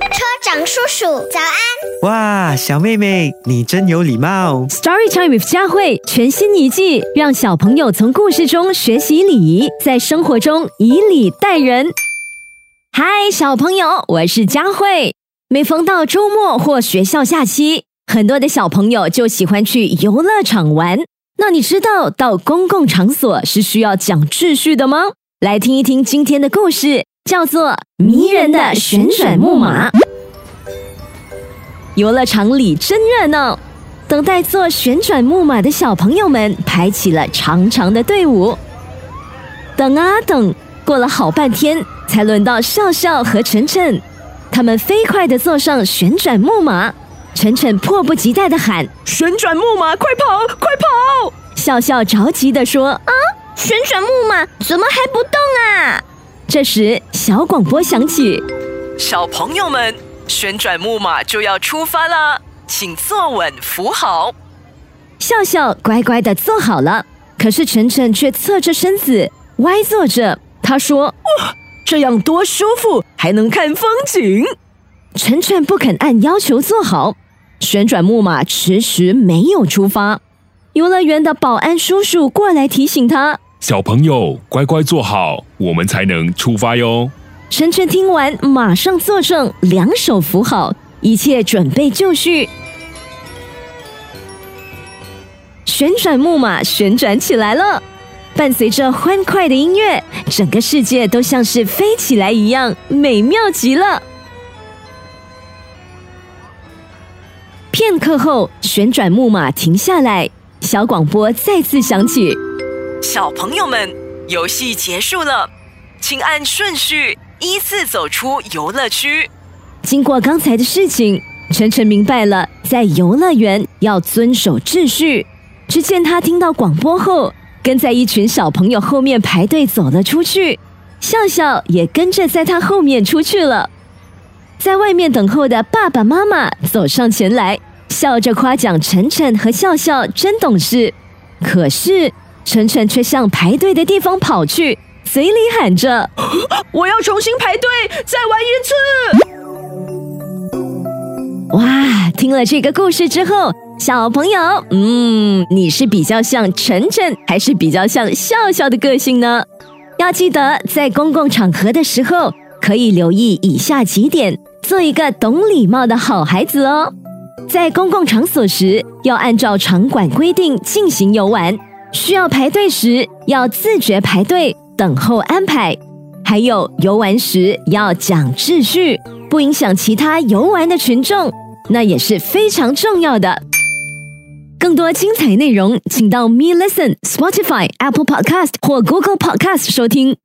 车长叔叔，早安！哇，小妹妹，你真有礼貌。Story Time with 佳慧全新一季，让小朋友从故事中学习礼仪，在生活中以礼待人。嗨，小朋友，我是佳慧。每逢到周末或学校假期，很多的小朋友就喜欢去游乐场玩。那你知道到公共场所是需要讲秩序的吗？来听一听今天的故事，叫做《迷人的旋转木马》。游乐场里真热闹，等待坐旋转木马的小朋友们排起了长长的队伍。等啊等，过了好半天，才轮到笑笑和晨晨。他们飞快地坐上旋转木马，晨晨迫不及待地喊：“旋转木马，快跑，快跑！”笑笑着急地说：“啊，旋转木马怎么还不动啊？”这时，小广播响起：“小朋友们，旋转木马就要出发了，请坐稳，扶好。”笑笑乖乖的坐好了，可是晨晨却侧着身子歪坐着。他说：“哇，这样多舒服，还能看风景。”晨晨不肯按要求坐好，旋转木马迟迟没有出发。游乐园的保安叔叔过来提醒他：“小朋友，乖乖坐好，我们才能出发哟。”晨晨听完，马上坐正，两手扶好，一切准备就绪。旋转木马旋转起来了，伴随着欢快的音乐，整个世界都像是飞起来一样，美妙极了。片刻后，旋转木马停下来，小广播再次响起：“小朋友们，游戏结束了，请按顺序依次走出游乐区。”经过刚才的事情，晨晨明白了，在游乐园要遵守秩序。只见他听到广播后，跟在一群小朋友后面排队走了出去，笑笑也跟着在他后面出去了。在外面等候的爸爸妈妈走上前来，笑着夸奖晨晨和笑笑真懂事。可是晨晨却向排队的地方跑去，嘴里喊着：“ 我要重新排队，再玩一次！”哇！听了这个故事之后，小朋友，嗯，你是比较像晨晨，还是比较像笑笑的个性呢？要记得在公共场合的时候，可以留意以下几点，做一个懂礼貌的好孩子哦。在公共场所时，要按照场馆规定进行游玩；需要排队时，要自觉排队，等候安排。还有游玩时要讲秩序，不影响其他游玩的群众。那也是非常重要的。更多精彩内容，请到 Me Listen、Spotify、Apple Podcast 或 Google Podcast 收听。